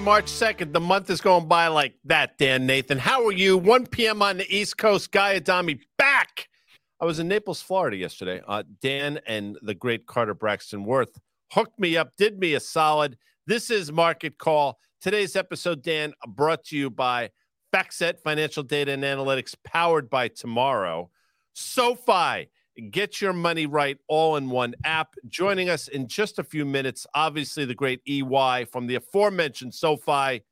March 2nd. The month is going by like that, Dan Nathan. How are you? 1 p.m. on the East Coast. Guy Adami back. I was in Naples, Florida yesterday. Uh, Dan and the great Carter Braxton Worth hooked me up, did me a solid. This is Market Call. Today's episode, Dan, brought to you by FactSet Financial Data and Analytics, powered by Tomorrow. SoFi Get your money right all in one app. Joining us in just a few minutes, obviously, the great EY from the aforementioned SoFi,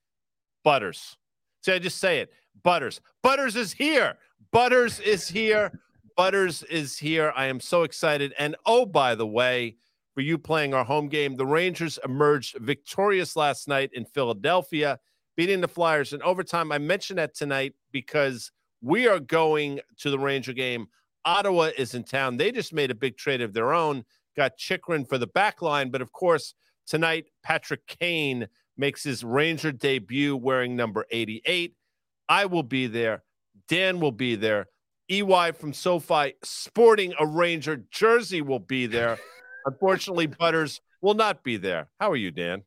Butters. See, I just say it Butters. Butters is here. Butters is here. Butters is here. I am so excited. And oh, by the way, for you playing our home game, the Rangers emerged victorious last night in Philadelphia, beating the Flyers in overtime. I mentioned that tonight because we are going to the Ranger game Ottawa is in town. They just made a big trade of their own, got Chychrun for the back line. But of course, tonight, Patrick Kane makes his Ranger debut wearing number 88. I will be there. Dan will be there. EY from SoFi sporting a Ranger jersey will be there. Unfortunately, Butters will not be there. How are you, Dan?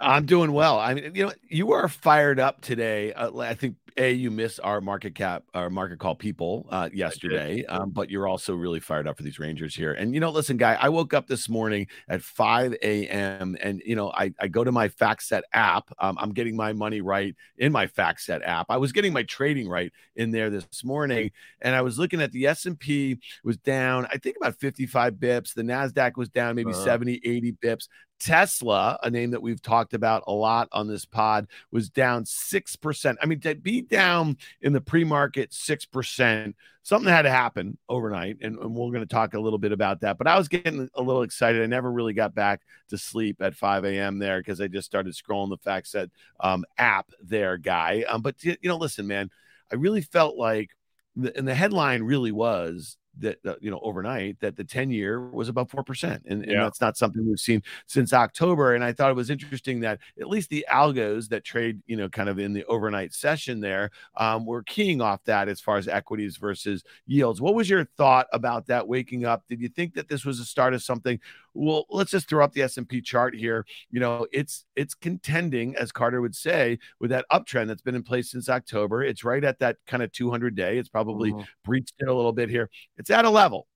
I'm doing well. I mean, you know, you are fired up today. Uh, I think a you missed our market cap, our market call people uh, yesterday, um, but you're also really fired up for these Rangers here. And you know, listen, guy, I woke up this morning at 5 a.m. and you know, I, I go to my FactSet app. Um, I'm getting my money right in my FactSet app. I was getting my trading right in there this morning, and I was looking at the S&P was down, I think about 55 bips. The Nasdaq was down maybe uh-huh. 70, 80 bips. Tesla, a name that we've talked about a lot on this pod, was down 6%. I mean, to be down in the pre market 6%, something had to happen overnight. And, and we're going to talk a little bit about that. But I was getting a little excited. I never really got back to sleep at 5 a.m. there because I just started scrolling the FactSet um, app there, guy. Um, but, you know, listen, man, I really felt like, the, and the headline really was that uh, you know overnight that the 10 year was about 4% and, and yeah. that's not something we've seen since october and i thought it was interesting that at least the algos that trade you know kind of in the overnight session there um, were keying off that as far as equities versus yields. What was your thought about that waking up? Did you think that this was a start of something? Well let's just throw up the s&p chart here. You know it's it's contending as carter would say with that uptrend that's been in place since october. It's right at that kind of 200 day. It's probably mm-hmm. breached it a little bit here. it's at a level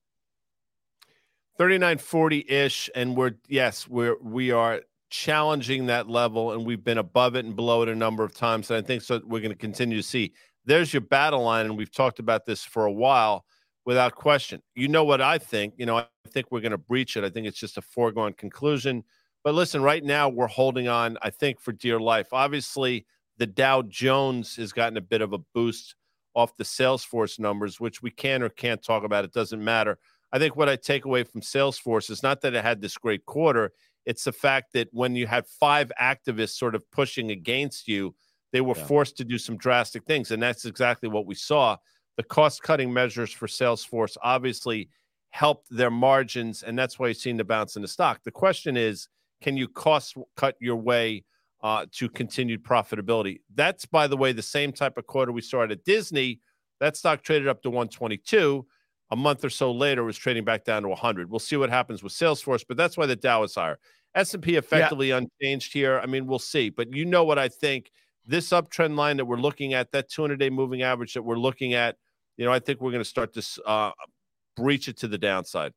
3940 ish and we're yes we're we are challenging that level and we've been above it and below it a number of times and i think so we're going to continue to see there's your battle line and we've talked about this for a while without question. You know what I think? You know, I think we're going to breach it. I think it's just a foregone conclusion. But listen, right now we're holding on, I think, for dear life. Obviously, the Dow Jones has gotten a bit of a boost off the Salesforce numbers, which we can or can't talk about. It doesn't matter. I think what I take away from Salesforce is not that it had this great quarter, it's the fact that when you had five activists sort of pushing against you, they were yeah. forced to do some drastic things. And that's exactly what we saw the cost cutting measures for Salesforce obviously helped their margins, and that's why you've seen the bounce in the stock. The question is, can you cost cut your way uh, to continued profitability? That's, by the way, the same type of quarter we saw at Disney. That stock traded up to 122. A month or so later, was trading back down to 100. We'll see what happens with Salesforce, but that's why the Dow is higher. S&P effectively yeah. unchanged here. I mean, we'll see. But you know what I think. This uptrend line that we're looking at, that 200-day moving average that we're looking at – you know, I think we're going to start to uh, breach it to the downside.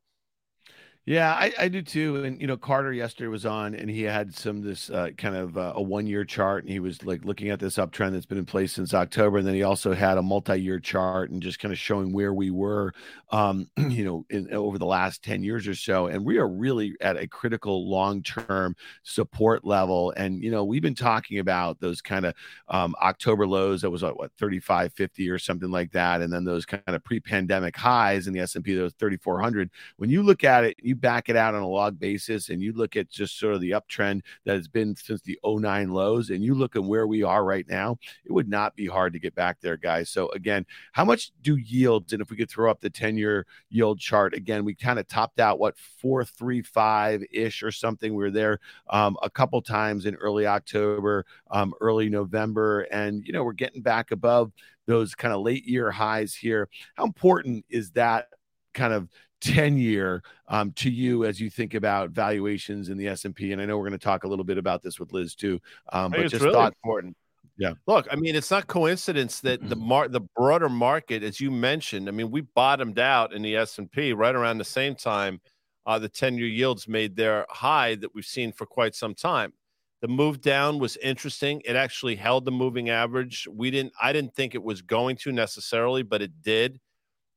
Yeah, I, I, do too. And you know, Carter yesterday was on, and he had some this uh, kind of uh, a one year chart, and he was like looking at this uptrend that's been in place since October. And then he also had a multi year chart and just kind of showing where we were, um, you know, in, over the last ten years or so. And we are really at a critical long term support level. And you know, we've been talking about those kind of um, October lows that was what 35, 50 or something like that, and then those kind of pre pandemic highs in the S and P, those 3400. When you look at it, you back it out on a log basis and you look at just sort of the uptrend that has been since the 09 lows and you look at where we are right now, it would not be hard to get back there, guys. So, again, how much do yields, and if we could throw up the 10 year yield chart again, we kind of topped out what 435 ish or something. We were there um, a couple times in early October, um, early November, and you know, we're getting back above those kind of late year highs here. How important is that kind of 10 year um, to you as you think about valuations in the S&P? And I know we're going to talk a little bit about this with Liz too. Um, but just really thought important. Yeah. Look, I mean, it's not coincidence that the mar- the broader market, as you mentioned, I mean, we bottomed out in the S and P right around the same time. Uh, the ten year yields made their high that we've seen for quite some time. The move down was interesting. It actually held the moving average. We didn't. I didn't think it was going to necessarily, but it did.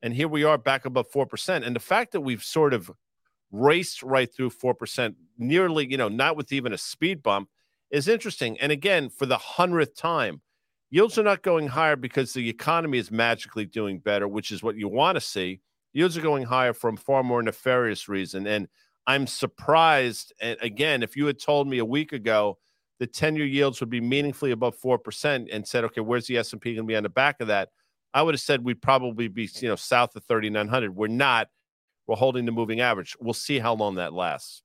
And here we are back above four percent. And the fact that we've sort of raced right through four percent, nearly, you know, not with even a speed bump is interesting. And again, for the hundredth time, yields are not going higher because the economy is magically doing better, which is what you want to see. Yields are going higher from far more nefarious reason. And I'm surprised. And again, if you had told me a week ago the 10-year yields would be meaningfully above 4% and said, okay, where's the S&P going to be on the back of that? I would have said we'd probably be, you know, south of 3,900. We're not. We're holding the moving average. We'll see how long that lasts.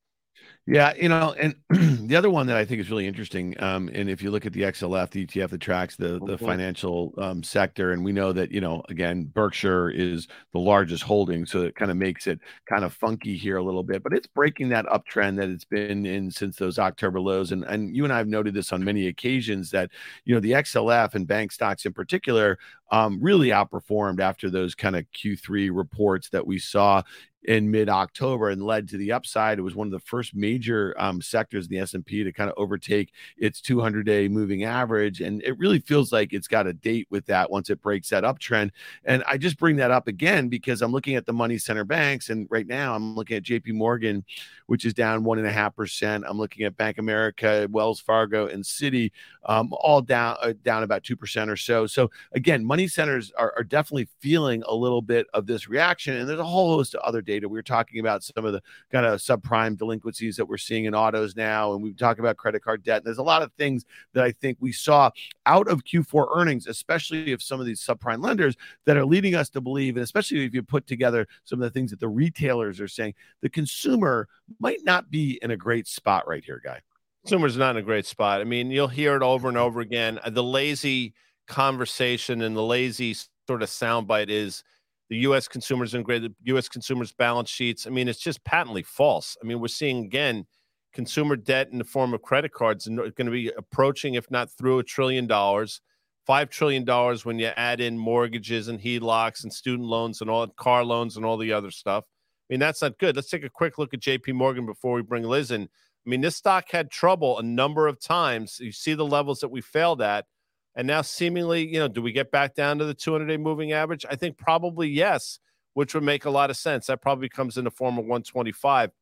Yeah, you know, and the other one that I think is really interesting, um, and if you look at the XLF, the ETF that tracks the the mm-hmm. financial um, sector, and we know that you know, again, Berkshire is the largest holding, so it kind of makes it kind of funky here a little bit, but it's breaking that uptrend that it's been in since those October lows, and and you and I have noted this on many occasions that you know the XLF and bank stocks in particular um, really outperformed after those kind of Q3 reports that we saw in mid-October and led to the upside. It was one of the first major um, sectors in the S&P to kind of overtake its 200-day moving average, and it really feels like it's got a date with that once it breaks that uptrend. And I just bring that up again because I'm looking at the money center banks, and right now I'm looking at J.P. Morgan, which is down one and a half percent. I'm looking at Bank America, Wells Fargo, and Citi, um, all down uh, down about two percent or so. So again, money centers are, are definitely feeling a little bit of this reaction, and there's a whole host of other data. We were talking about some of the kind of subprime delinquencies that we're seeing in autos now, and we talk about credit card debt. And there's a lot of things that I think we saw out of Q4 earnings, especially of some of these subprime lenders that are leading us to believe, and especially if you put together some of the things that the retailers are saying, the consumer might not be in a great spot right here, guy. Consumer's not in a great spot. I mean, you'll hear it over and over again. The lazy conversation and the lazy sort of soundbite is the U.S. consumers and the U.S. consumers' balance sheets. I mean, it's just patently false. I mean, we're seeing again consumer debt in the form of credit cards and going to be approaching, if not through a trillion dollars, five trillion dollars when you add in mortgages and HELOCs and student loans and all car loans and all the other stuff. I mean, that's not good. Let's take a quick look at J.P. Morgan before we bring Liz in. I mean, this stock had trouble a number of times. You see the levels that we failed at. And now, seemingly, you know, do we get back down to the 200 day moving average? I think probably yes, which would make a lot of sense. That probably comes in the form of 125.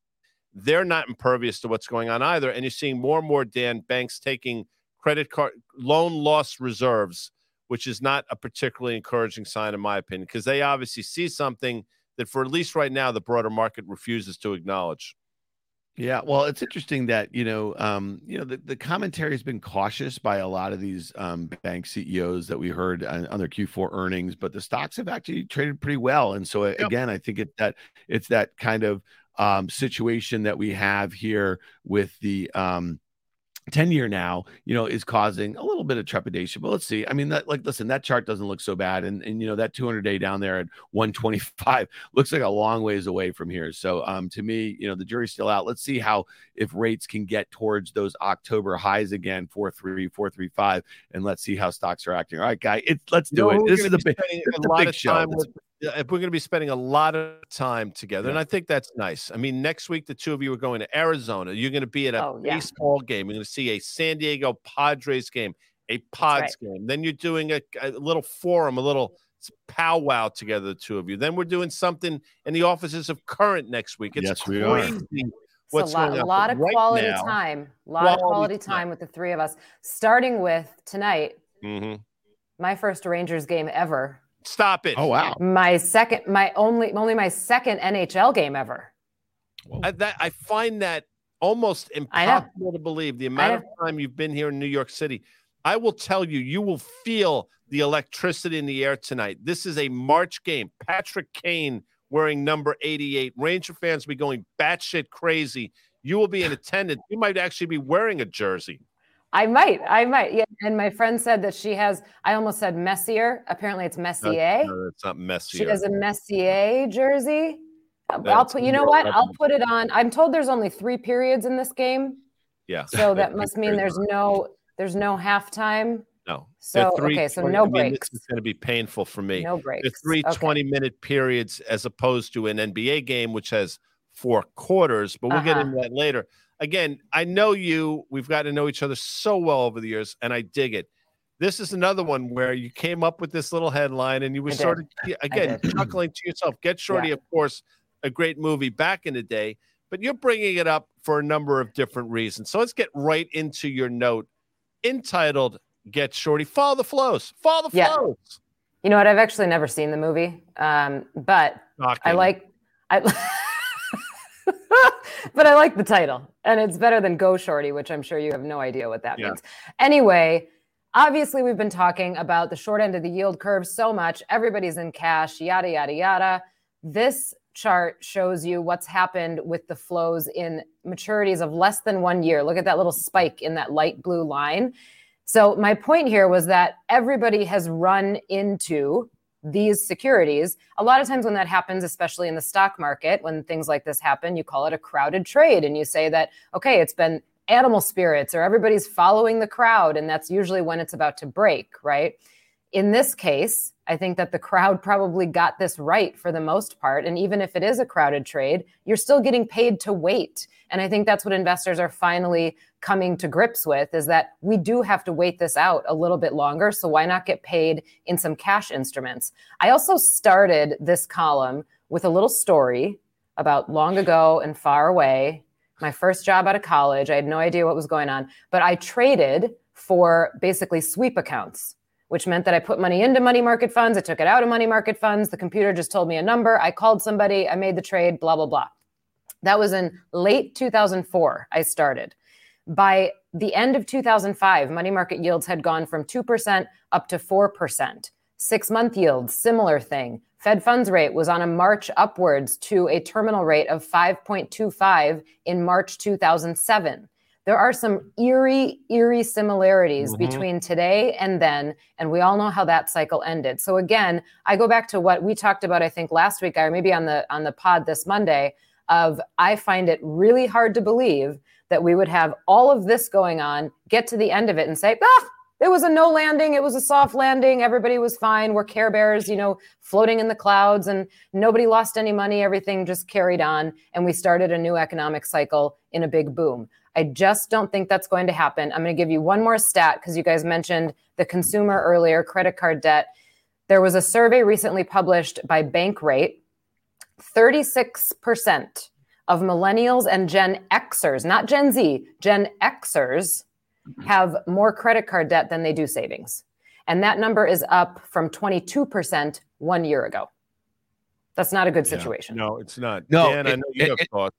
They're not impervious to what's going on either. And you're seeing more and more, Dan, banks taking credit card loan loss reserves, which is not a particularly encouraging sign, in my opinion, because they obviously see something that, for at least right now, the broader market refuses to acknowledge. Yeah, well, it's interesting that you know, um, you know, the, the commentary has been cautious by a lot of these um, bank CEOs that we heard on, on, their Q4 earnings, but the stocks have actually traded pretty well. And so yep. again, I think it that it's that kind of um, situation that we have here with the um, 10 year now, you know, is causing a little bit of trepidation. But let's see. I mean, that like listen, that chart doesn't look so bad. And and you know, that 200 day down there at 125 looks like a long ways away from here. So um to me, you know, the jury's still out. Let's see how if rates can get towards those October highs again, 43, 435, and let's see how stocks are acting. All right, guy, it's let's do it. This is a big, a lot of show. With, we're going to be spending a lot of time together, yeah. and I think that's nice. I mean, next week the two of you are going to Arizona. You're going to be at a oh, yeah. baseball game. You're going to see a San Diego Padres game, a Pods right. game. Then you're doing a, a, little forum, a little powwow together, the two of you. Then we're doing something in the offices of Current next week. It's yes, crazy. we are. What's a lot, a lot of right quality now, time, a lot quality of quality time, time with the three of us. Starting with tonight, mm-hmm. my first Rangers game ever Stop it. Oh wow. My second, my only, only my second NHL game ever. I, that I find that almost impossible to believe. The amount of time you've been here in New York City, I will tell you, you will feel the electricity in the air tonight. This is a March game. Patrick Kane wearing number 88. Ranger fans will be going batshit crazy. You will be in attendance. You might actually be wearing a jersey. I might, I might. Yeah. And my friend said that she has, I almost said Messier. Apparently it's Messier. No, it's not Messier. She has a Messier jersey. I'll put. You know what? I'll put it on. I'm told there's only three periods in this game. Yeah. So that must mean there's no there's no halftime. No. So okay, so 20, no breaks. I mean, this is going to be painful for me. No breaks. The three okay. 20 minute periods as opposed to an NBA game which has four quarters, but we'll uh-huh. get into that later. Again, I know you. We've got to know each other so well over the years, and I dig it. This is another one where you came up with this little headline and you were sort of again chuckling to yourself. Get Shorty, yeah. of course, a great movie back in the day, but you're bringing it up for a number of different reasons. So let's get right into your note entitled Get Shorty. Follow the flows. Follow the yeah. flows. You know what? I've actually never seen the movie, um, but Shocking. I like I. but I like the title, and it's better than Go Shorty, which I'm sure you have no idea what that yeah. means. Anyway, obviously, we've been talking about the short end of the yield curve so much. Everybody's in cash, yada, yada, yada. This chart shows you what's happened with the flows in maturities of less than one year. Look at that little spike in that light blue line. So, my point here was that everybody has run into these securities. A lot of times, when that happens, especially in the stock market, when things like this happen, you call it a crowded trade and you say that, okay, it's been animal spirits or everybody's following the crowd. And that's usually when it's about to break, right? In this case, I think that the crowd probably got this right for the most part. And even if it is a crowded trade, you're still getting paid to wait. And I think that's what investors are finally coming to grips with is that we do have to wait this out a little bit longer. So why not get paid in some cash instruments? I also started this column with a little story about long ago and far away. My first job out of college, I had no idea what was going on, but I traded for basically sweep accounts which meant that I put money into money market funds. I took it out of money market funds. The computer just told me a number. I called somebody. I made the trade, blah, blah, blah. That was in late 2004. I started. By the end of 2005, money market yields had gone from 2% up to 4%. Six month yields, similar thing. Fed funds rate was on a march upwards to a terminal rate of 5.25 in March 2007 there are some eerie, eerie similarities mm-hmm. between today and then. And we all know how that cycle ended. So again, I go back to what we talked about, I think last week, or maybe on the on the pod this Monday, of I find it really hard to believe that we would have all of this going on, get to the end of it and say, ah, it was a no landing. It was a soft landing. Everybody was fine. We're Care Bears, you know, floating in the clouds, and nobody lost any money. Everything just carried on, and we started a new economic cycle in a big boom. I just don't think that's going to happen. I'm going to give you one more stat because you guys mentioned the consumer earlier, credit card debt. There was a survey recently published by Bankrate. 36% of millennials and Gen Xers, not Gen Z, Gen Xers have more credit card debt than they do savings. And that number is up from 22% one year ago. That's not a good situation. Yeah, no, it's not. No, Dan, it, I know you it, have thoughts.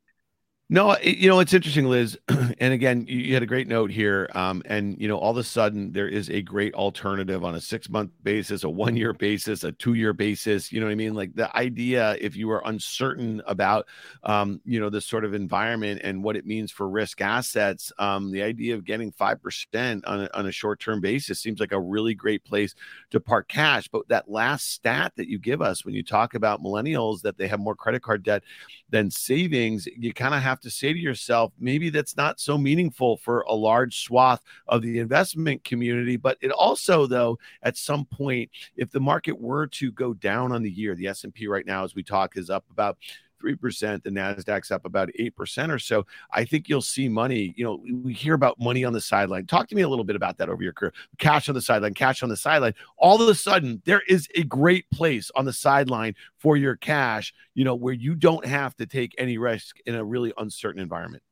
No, you know it's interesting, Liz. and again, you had a great note here. Um, and you know, all of a sudden, there is a great alternative on a six-month basis, a one-year basis, a two-year basis. You know what I mean? Like the idea, if you are uncertain about, um, you know, this sort of environment and what it means for risk assets, um, the idea of getting five percent on a, on a short-term basis seems like a really great place to park cash. But that last stat that you give us when you talk about millennials that they have more credit card debt than savings, you kind of have to say to yourself, maybe that's not so meaningful for a large swath of the investment community. But it also, though, at some point, if the market were to go down on the year, the S&P right now, as we talk, is up about 3%. The NASDAQ's up about 8% or so. I think you'll see money. You know, we hear about money on the sideline. Talk to me a little bit about that over your career. Cash on the sideline, cash on the sideline. All of a sudden, there is a great place on the sideline for your cash, you know, where you don't have to take any risk in a really uncertain environment.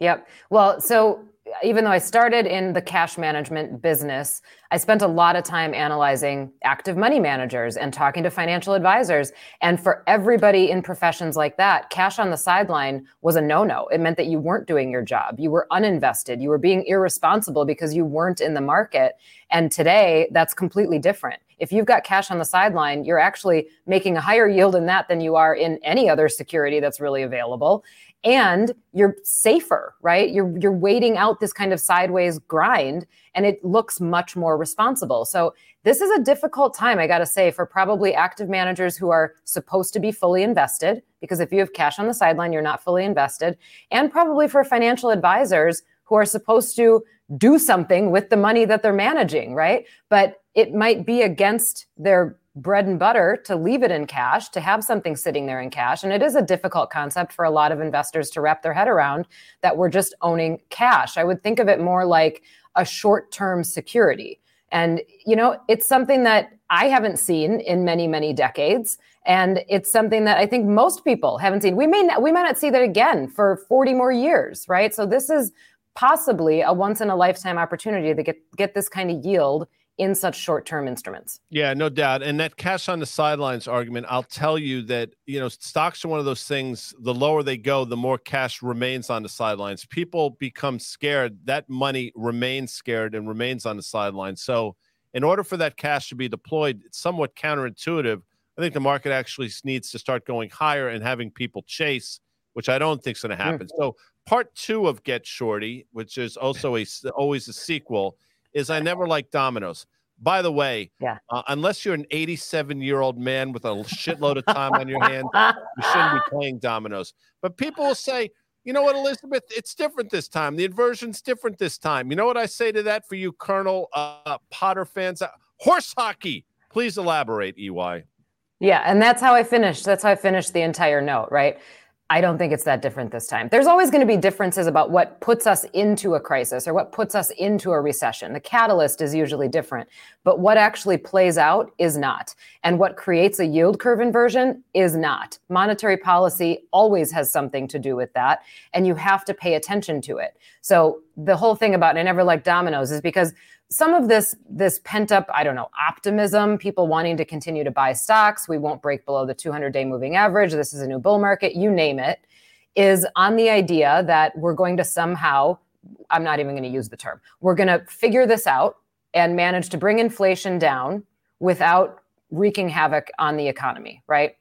Yep. Well, so even though I started in the cash management business, I spent a lot of time analyzing active money managers and talking to financial advisors. And for everybody in professions like that, cash on the sideline was a no no. It meant that you weren't doing your job. You were uninvested. You were being irresponsible because you weren't in the market. And today, that's completely different. If you've got cash on the sideline, you're actually making a higher yield in that than you are in any other security that's really available. And you're safer, right? You're you're waiting out this kind of sideways grind and it looks much more responsible. So this is a difficult time, I got to say, for probably active managers who are supposed to be fully invested because if you have cash on the sideline, you're not fully invested, and probably for financial advisors who are supposed to do something with the money that they're managing, right? But it might be against their bread and butter to leave it in cash, to have something sitting there in cash. And it is a difficult concept for a lot of investors to wrap their head around that we're just owning cash. I would think of it more like a short term security. And, you know, it's something that I haven't seen in many, many decades. And it's something that I think most people haven't seen. We may not, we might not see that again for 40 more years, right? So this is possibly a once in a lifetime opportunity to get, get this kind of yield in such short-term instruments. Yeah, no doubt. And that cash on the sidelines argument, I'll tell you that, you know, stocks are one of those things, the lower they go, the more cash remains on the sidelines. People become scared, that money remains scared and remains on the sidelines. So, in order for that cash to be deployed, it's somewhat counterintuitive. I think the market actually needs to start going higher and having people chase, which I don't think is going to happen. Mm. So, part 2 of Get Shorty, which is also a always a sequel, is I never like dominoes. By the way, yeah. Uh, unless you're an 87 year old man with a shitload of time on your hand, you shouldn't be playing dominoes. But people will say, you know what, Elizabeth, it's different this time. The inversion's different this time. You know what I say to that for you, Colonel uh, Potter fans? Uh, horse hockey. Please elaborate, EY. Yeah, and that's how I finished. That's how I finished the entire note, right? I don't think it's that different this time. There's always going to be differences about what puts us into a crisis or what puts us into a recession. The catalyst is usually different, but what actually plays out is not. And what creates a yield curve inversion is not. Monetary policy always has something to do with that, and you have to pay attention to it. So the whole thing about I never like dominoes is because some of this this pent up i don't know optimism people wanting to continue to buy stocks we won't break below the 200 day moving average this is a new bull market you name it is on the idea that we're going to somehow i'm not even going to use the term we're going to figure this out and manage to bring inflation down without wreaking havoc on the economy right?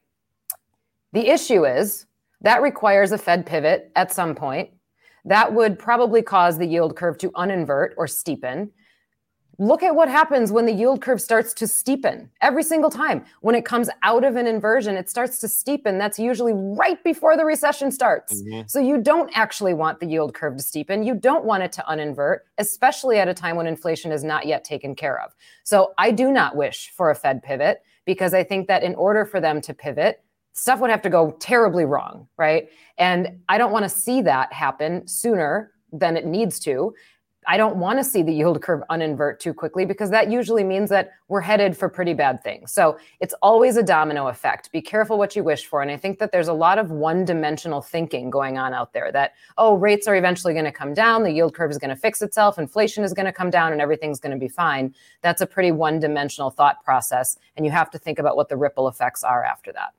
The issue is that requires a fed pivot at some point that would probably cause the yield curve to uninvert or steepen Look at what happens when the yield curve starts to steepen every single time. When it comes out of an inversion, it starts to steepen. That's usually right before the recession starts. Mm-hmm. So you don't actually want the yield curve to steepen. You don't want it to uninvert, especially at a time when inflation is not yet taken care of. So I do not wish for a Fed pivot because I think that in order for them to pivot, stuff would have to go terribly wrong, right? And I don't want to see that happen sooner than it needs to. I don't want to see the yield curve uninvert too quickly because that usually means that we're headed for pretty bad things. So it's always a domino effect. Be careful what you wish for. And I think that there's a lot of one dimensional thinking going on out there that, oh, rates are eventually going to come down, the yield curve is going to fix itself, inflation is going to come down, and everything's going to be fine. That's a pretty one dimensional thought process. And you have to think about what the ripple effects are after that.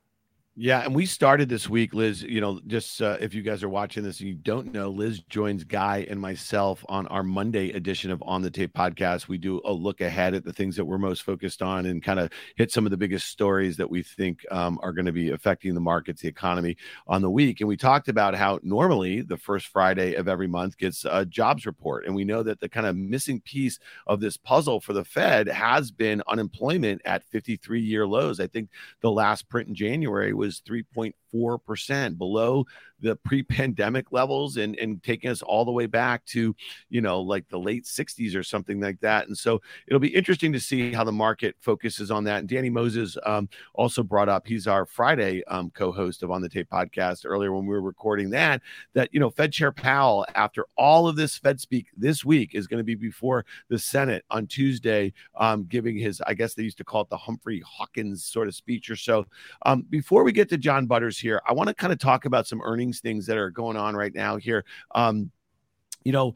Yeah, and we started this week, Liz. You know, just uh, if you guys are watching this and you don't know, Liz joins Guy and myself on our Monday edition of On the Tape podcast. We do a look ahead at the things that we're most focused on and kind of hit some of the biggest stories that we think um, are going to be affecting the markets, the economy on the week. And we talked about how normally the first Friday of every month gets a jobs report, and we know that the kind of missing piece of this puzzle for the Fed has been unemployment at 53 year lows. I think the last print in January was was 3.4% below the pre-pandemic levels and and taking us all the way back to you know like the late 60s or something like that. And so it'll be interesting to see how the market focuses on that. And danny moses um, also brought up he's our friday um, co-host of on the tape podcast earlier when we were recording that that you know fed chair powell after all of this fed speak this week is going to be before the senate on tuesday um, giving his i guess they used to call it the humphrey hawkins sort of speech or so. Um, before we get to john butters here i want to kind of talk about some earnings things that are going on right now here. Um, you know,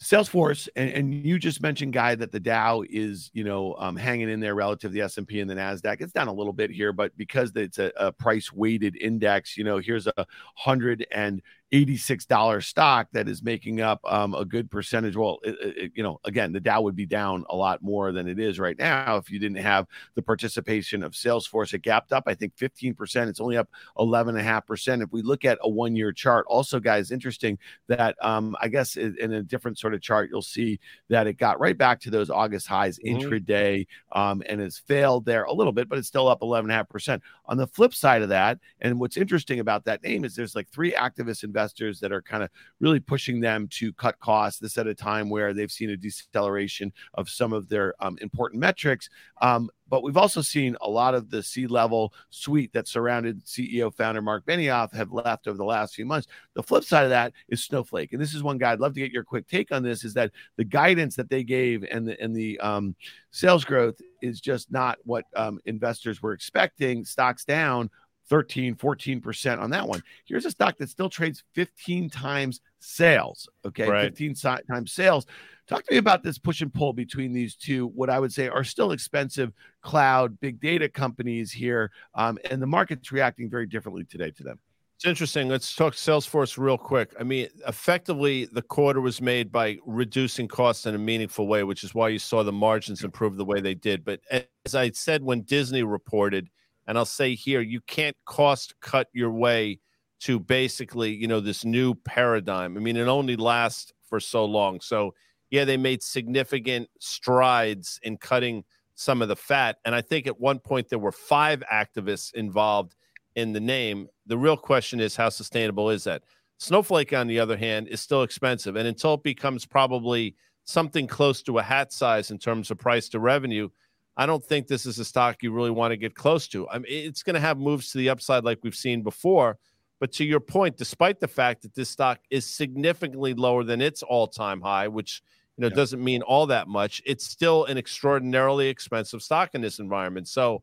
Salesforce, and, and, you just mentioned, Guy, that the Dow is, you know, um, hanging in there relative to the S&P and the NASDAQ. It's down a little bit here, but because it's a, a price-weighted index, you know, here's a 100 and $86 stock that is making up um, a good percentage. Well, it, it, you know, again, the Dow would be down a lot more than it is right now if you didn't have the participation of Salesforce. It gapped up, I think, 15%. It's only up 11.5%. If we look at a one year chart, also, guys, interesting that um, I guess in a different sort of chart, you'll see that it got right back to those August highs mm-hmm. intraday um, and has failed there a little bit, but it's still up 11.5%. On the flip side of that, and what's interesting about that name is there's like three activist investors that are kind of really pushing them to cut costs. This at a time where they've seen a deceleration of some of their um, important metrics. Um, but we've also seen a lot of the C level suite that surrounded CEO founder Mark Benioff have left over the last few months. The flip side of that is Snowflake. And this is one guy I'd love to get your quick take on this is that the guidance that they gave and the, and the um, sales growth is just not what um, investors were expecting. Stocks down 13, 14% on that one. Here's a stock that still trades 15 times sales. Okay. Right. 15 times sales. Talk to me about this push and pull between these two, what I would say are still expensive cloud, big data companies here. Um, and the market's reacting very differently today to them. It's interesting. Let's talk Salesforce real quick. I mean, effectively, the quarter was made by reducing costs in a meaningful way, which is why you saw the margins improve the way they did. But as I said when Disney reported, and I'll say here, you can't cost cut your way to basically, you know, this new paradigm. I mean, it only lasts for so long. So, yeah, they made significant strides in cutting some of the fat. And I think at one point there were five activists involved in the name. The real question is how sustainable is that? Snowflake, on the other hand, is still expensive. And until it becomes probably something close to a hat size in terms of price to revenue, I don't think this is a stock you really want to get close to. I mean, it's going to have moves to the upside like we've seen before. But to your point, despite the fact that this stock is significantly lower than its all-time high, which you know yeah. doesn't mean all that much, it's still an extraordinarily expensive stock in this environment. So,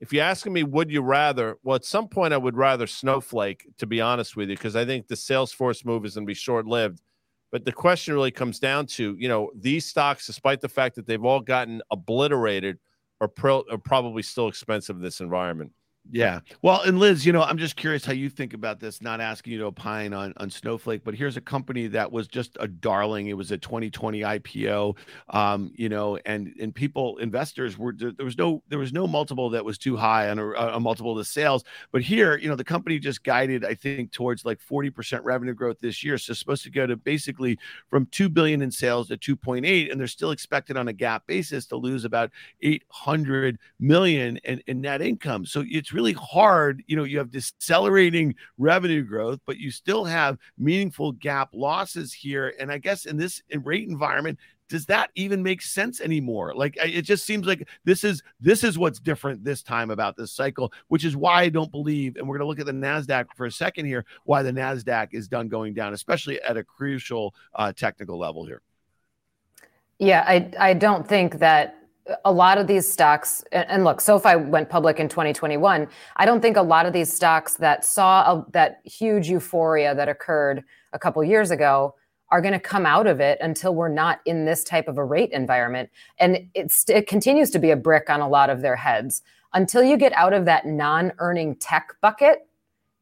if you're asking me, would you rather? Well, at some point, I would rather Snowflake, to be honest with you, because I think the Salesforce move is going to be short-lived. But the question really comes down to, you know, these stocks, despite the fact that they've all gotten obliterated, are, pro- are probably still expensive in this environment. Yeah. Well, and Liz, you know, I'm just curious how you think about this, not asking you to opine on, on Snowflake, but here's a company that was just a darling. It was a 2020 IPO, um, you know, and, and people, investors were, there was no, there was no multiple that was too high on a, a multiple of the sales. But here, you know, the company just guided, I think, towards like 40% revenue growth this year. So supposed to go to basically from 2 billion in sales to 2.8. And they're still expected on a GAAP basis to lose about 800 million in, in net income. So it's really hard. You know, you have decelerating revenue growth, but you still have meaningful GAAP losses here. And I guess in this rate environment, does that even make sense anymore like it just seems like this is this is what's different this time about this cycle which is why i don't believe and we're going to look at the nasdaq for a second here why the nasdaq is done going down especially at a crucial uh, technical level here yeah i i don't think that a lot of these stocks, and look, SoFi went public in 2021. I don't think a lot of these stocks that saw a, that huge euphoria that occurred a couple years ago are going to come out of it until we're not in this type of a rate environment. And it's, it continues to be a brick on a lot of their heads. Until you get out of that non earning tech bucket,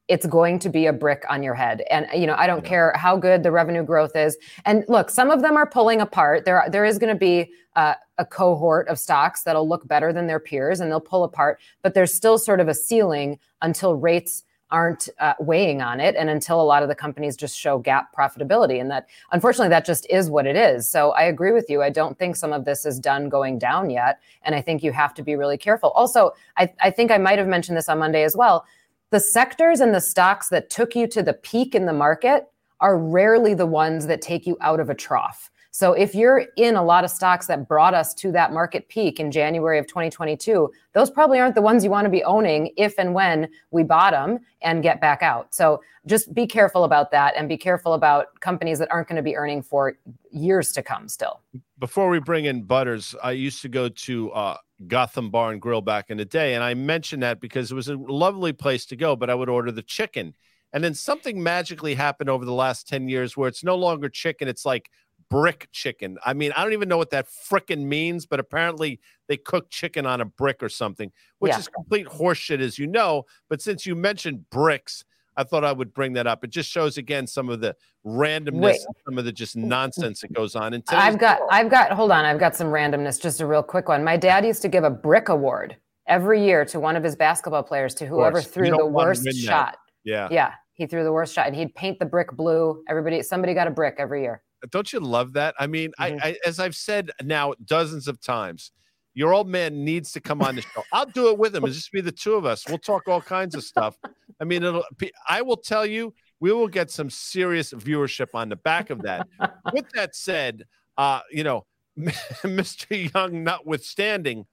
it's going to be a brick on your head. And you know, I don't yeah. care how good the revenue growth is. And look, some of them are pulling apart. There, there is going to be uh, a cohort of stocks that'll look better than their peers, and they'll pull apart. But there's still sort of a ceiling until rates aren't uh, weighing on it and until a lot of the companies just show GAAP profitability. And that unfortunately that just is what it is. So i agree with you. I don't think some of this is done going down yet. And i think you have to be really careful. Also i, I think i might have mentioned this on monday as well. The sectors and the stocks that took you to the peak in the market are rarely the ones that take you out of a trough. So if you're in a lot of stocks that brought us to that market peak in January of 2022, those probably aren't the ones you want to be owning if and when we bottom and get back out. So just be careful about that and be careful about companies that aren't going to be earning for years to come still. Before we bring in Butters, I used to go to uh, Gotham Bar and Grill back in the day. And I mentioned that because it was a lovely place to go, but I would order the chicken. And then something magically happened over the last 10 years where it's no longer chicken, it's like brick chicken. I mean, I don't even know what that frickin' means, but apparently they cook chicken on a brick or something, which yeah. is complete horseshit, as you know. But since you mentioned bricks, I thought I would bring that up. It just shows again some of the randomness, some of the just mm, mm. nonsense that goes on. And I've got, I've got, hold on, I've got some randomness. Just a real quick one. My dad used to give a brick award every year to one of his basketball players to whoever threw the worst shot. Yeah, yeah, he threw the worst shot, and he'd paint the brick blue. Everybody, somebody got a brick every year. Don't you love that? I mean, mm-hmm. I, I as I've said now dozens of times your old man needs to come on the show. I'll do it with him. It'll just be the two of us. We'll talk all kinds of stuff. I mean, it'll. Be, I will tell you, we will get some serious viewership on the back of that. with that said, uh, you know, Mr. Young, notwithstanding,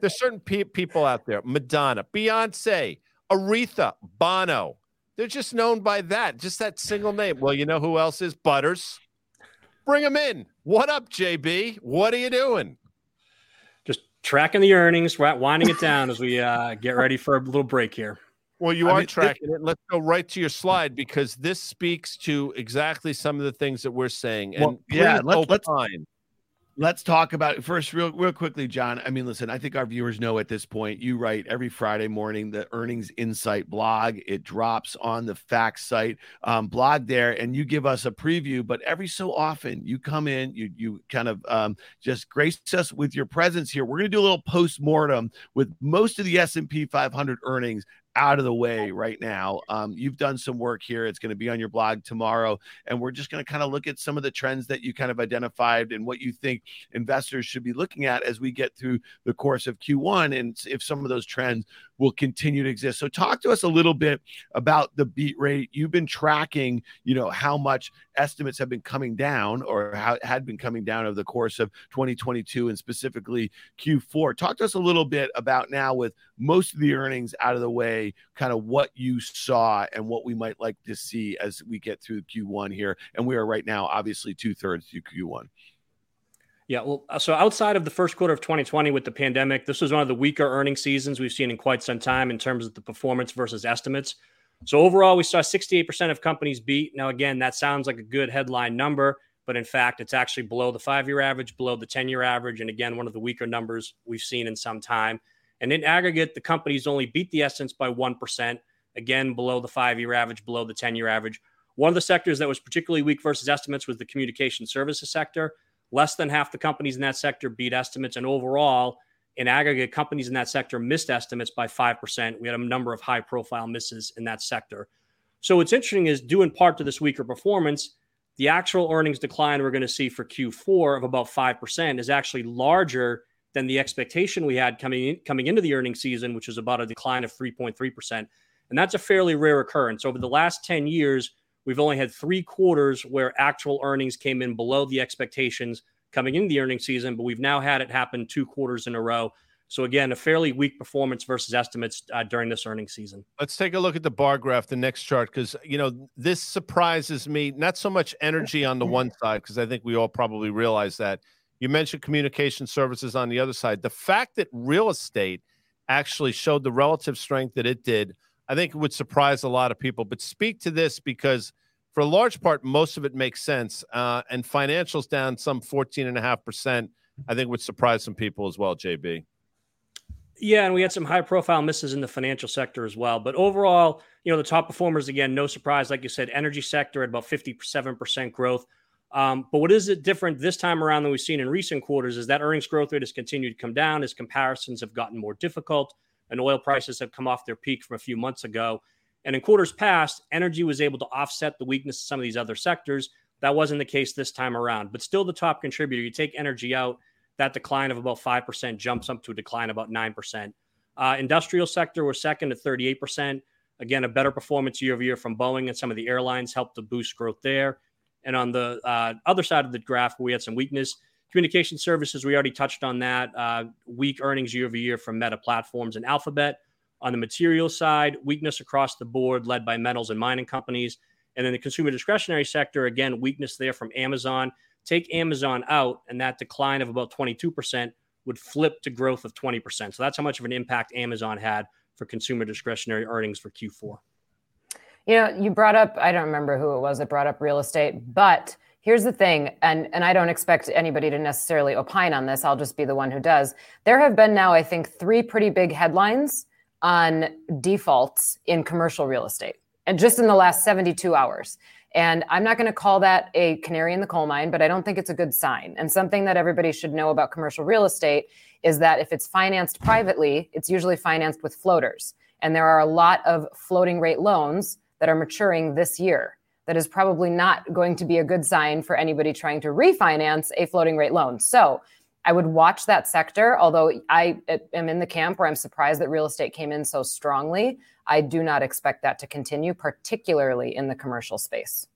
there's certain pe- people out there: Madonna, Beyonce, Aretha, Bono. They're just known by that, just that single name. Well, you know who else is Butters? Bring him in. What up, JB? What are you doing? Just tracking the earnings, winding it down as we uh, get ready for a little break here. Well, you I are mean, tracking it. Let's go right to your slide because this speaks to exactly some of the things that we're saying. And well, yeah, let's, let's Let's talk about it first, real, real quickly, John. I mean, listen, I think our viewers know at this point. You write every Friday morning the Earnings Insight blog. It drops on the FactSet um, blog there, and you give us a preview. But every so often, you come in, you you kind of um, just grace us with your presence here. We're going to do a little post mortem with most of the S and P 500 earnings out of the way right now. Um, you've done some work here. It's going to be on your blog tomorrow. And we're just going to kind of look at some of the trends that you kind of identified and what you think investors should be looking at as we get through the course of Q1 and if some of those trends will continue to exist. So talk to us a little bit about the beat rate. You've been tracking, you know, how much estimates have been coming down or how had been coming down over the course of 2022 and specifically Q4. Talk to us a little bit about now with most of the earnings out of the way, kind of what you saw and what we might like to see as we get through Q1 here. And we are right now, obviously, two thirds through Q1. Yeah, well, uh, so outside of the first quarter of 2020 with the pandemic, this was one of the weaker earning seasons we've seen in quite some time in terms of the performance versus estimates. So overall, we saw 68% of companies beat. Now, again, that sounds like a good headline number, but in fact, it's actually below the five year average, below the 10 year average. And again, one of the weaker numbers we've seen in some time. And in aggregate, the companies only beat the estimates by 1%, again, below the five year average, below the 10 year average. One of the sectors that was particularly weak versus estimates was the communication services sector. Less than half the companies in that sector beat estimates. And overall, in aggregate, companies in that sector missed estimates by 5%. We had a number of high profile misses in that sector. So what's interesting is due in part to this weaker performance, the actual earnings decline we're going to see for Q4 of about 5% is actually larger than the expectation we had coming in, coming into the earnings season, which is about a decline of 3.3%. And that's a fairly rare occurrence. Over the last 10 years, We've only had three quarters where actual earnings came in below the expectations coming into the earnings season, but we've now had it happen two quarters in a row. So again, a fairly weak performance versus estimates uh, during this earnings season. Let's take a look at the bar graph, the next chart, because you know this surprises me. Not so much energy on the one side, because I think we all probably realize that. You mentioned communication services on the other side. The fact that real estate actually showed the relative strength that it did I think it would surprise a lot of people. But speak to this because, for a large part, most of it makes sense. Uh, and financials down some 14.5%, I think would surprise some people as well, JB. Yeah, and we had some high profile misses in the financial sector as well. But overall, you know, the top performers, again, no surprise. Like you said, energy sector at about 57% growth. Um, but what is it different this time around than we've seen in recent quarters is that earnings growth rate has continued to come down as comparisons have gotten more difficult and oil prices have come off their peak from a few months ago. And in quarters past, energy was able to offset the weakness of some of these other sectors. That wasn't the case this time around, but still the top contributor. You take energy out, that decline of about 5% jumps up to a decline about 9%. Uh, industrial sector was second at 38%. Again, a better performance year over year from Boeing and some of the airlines helped to boost growth there. And on the uh, other side of the graph, we had some weakness, Communication services, we already touched on that. Uh, weak earnings year over year from Meta Platforms and Alphabet. On the material side, weakness across the board, led by metals and mining companies. And then the consumer discretionary sector, again, weakness there from Amazon. Take Amazon out, and that decline of about 22% would flip to growth of 20%. So that's how much of an impact Amazon had for consumer discretionary earnings for Q4. You know, you brought up, I don't remember who it was that brought up real estate, but Here's the thing, and, and I don't expect anybody to necessarily opine on this. I'll just be the one who does. There have been now, I think, three pretty big headlines on defaults in commercial real estate. and just in the last 72 hours. And I'm not going to call that a canary in the coal mine, but I don't think it's a good sign. And something that everybody should know about commercial real estate is that if it's financed privately, it's usually financed with floaters. And there are a lot of floating rate loans that are maturing this year. That is probably not going to be a good sign for anybody trying to refinance a floating rate loan. So I would watch that sector, although I am in the camp where I'm surprised that real estate came in so strongly. I do not expect that to continue, particularly in the commercial space.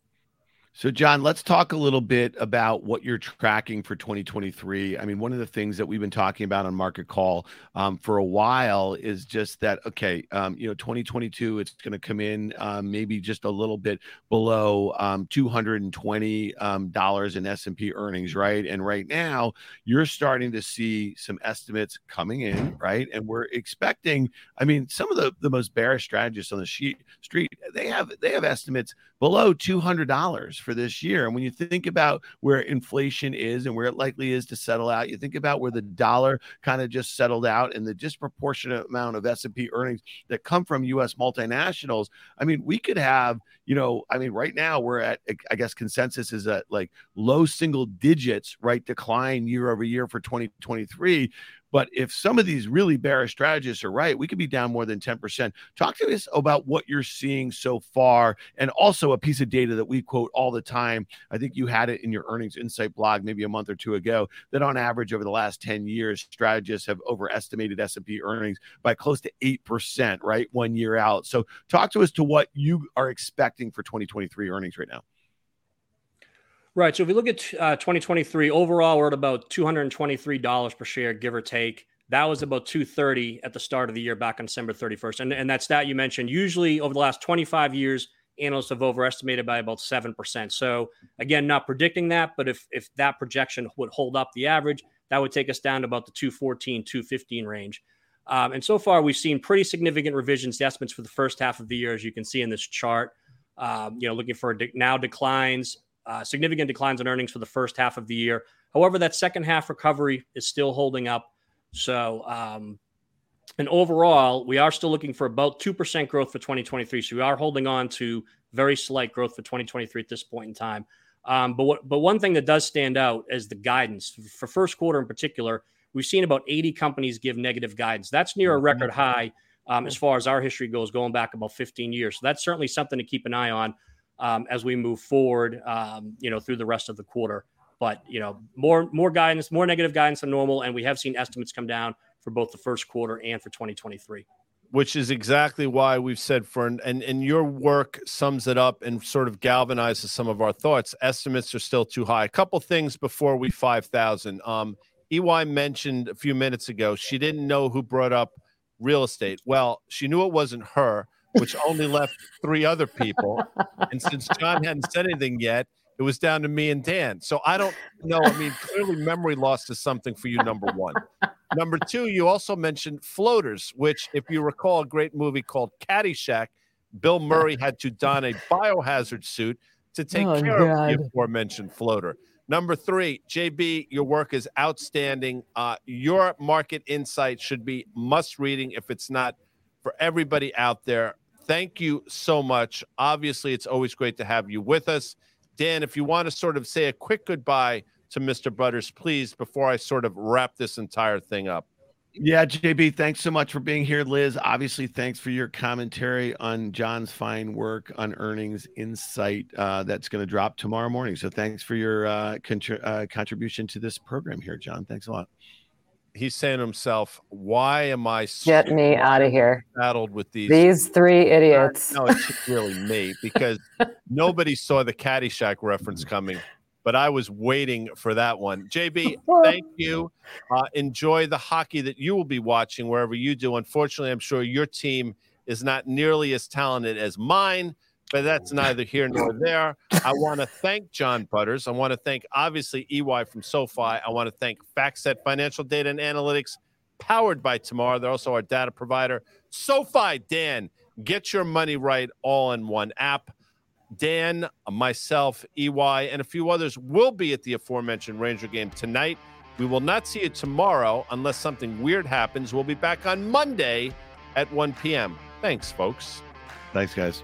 So, John, let's talk a little bit about what you're tracking for 2023. I mean, one of the things that we've been talking about on Market Call um, for a while is just that, okay, um, you know, 2022, it's going to come in um, maybe just a little bit below um, $220 um, in S&P earnings, right? And right now, you're starting to see some estimates coming in, right? And we're expecting, I mean, some of the, the most bearish strategists on the sheet, street, they have they have estimates below $200 for this year. And when you think about where inflation is and where it likely is to settle out, you think about where the dollar kind of just settled out and the disproportionate amount of S&P earnings that come from US multinationals. I mean, we could have, you know, I mean, right now we're at I guess consensus is at like low single digits, right, decline year over year for 2023. But if some of these really bearish strategists are right, we could be down more than 10%. Talk to us about what you're seeing so far. And also a piece of data that we quote all the time. I think you had it in your earnings insight blog maybe a month or two ago that on average over the last 10 years, strategists have overestimated S&P earnings by close to 8%, right? One year out. So talk to us to what you are expecting for 2023 earnings right now. Right. So if we look at uh, 2023 overall, we're at about $223 per share, give or take. That was about 230 at the start of the year back on December 31st. And, and that stat you mentioned, usually over the last 25 years, analysts have overestimated by about 7%. So again, not predicting that, but if if that projection would hold up the average, that would take us down to about the 214, 215 range. Um, and so far, we've seen pretty significant revisions to estimates for the first half of the year, as you can see in this chart. Um, you know, looking for de- now declines uh, significant declines in earnings for the first half of the year. However, that second half recovery is still holding up. So, um, and overall, we are still looking for about 2% growth for 2023. So we are holding on to very slight growth for 2023 at this point in time. Um, but what, but one thing that does stand out is the guidance for first quarter in particular. We've seen about 80 companies give negative guidance. That's near a mm-hmm. record high um, as far as our history goes, going back about 15 years. So that's certainly something to keep an eye on um, as we move forward, um, you know, through the rest of the quarter. But you know, more more guidance, more negative guidance than normal, and we have seen estimates come down for both the first quarter and for 2023 which is exactly why we've said for and and your work sums it up and sort of galvanizes some of our thoughts. Estimates are still too high. A couple things before we 5000 um ey mentioned a few minutes ago she didn't know who brought up real estate. Well she knew it wasn't her which only left three other people. And since John hadn't said anything yet, it was down to me and Dan. So I don't know. I mean, clearly memory loss is something for you, number one. Number two, you also mentioned floaters, which, if you recall, a great movie called Caddyshack, Bill Murray had to don a biohazard suit to take oh, care God. of the aforementioned floater. Number three, JB, your work is outstanding. Uh, your market insight should be must reading if it's not for everybody out there. Thank you so much. Obviously, it's always great to have you with us. Dan, if you want to sort of say a quick goodbye to Mr. Butters, please, before I sort of wrap this entire thing up. Yeah, JB, thanks so much for being here. Liz, obviously, thanks for your commentary on John's fine work on earnings insight uh, that's going to drop tomorrow morning. So, thanks for your uh, uh, contribution to this program here, John. Thanks a lot he's saying to himself, "Why am I get me out of here? Battled with these these three idiots." no, it's really me because nobody saw the Caddyshack reference coming, but I was waiting for that one. JB, thank you. Uh, enjoy the hockey that you will be watching wherever you do. Unfortunately, I'm sure your team is not nearly as talented as mine but that's neither here nor there. I want to thank John Butters. I want to thank, obviously, EY from SoFi. I want to thank FactSet Financial Data and Analytics, powered by Tomorrow. They're also our data provider. SoFi, Dan, get your money right all in one app. Dan, myself, EY, and a few others will be at the aforementioned Ranger game tonight. We will not see you tomorrow unless something weird happens. We'll be back on Monday at 1 p.m. Thanks, folks. Thanks, guys.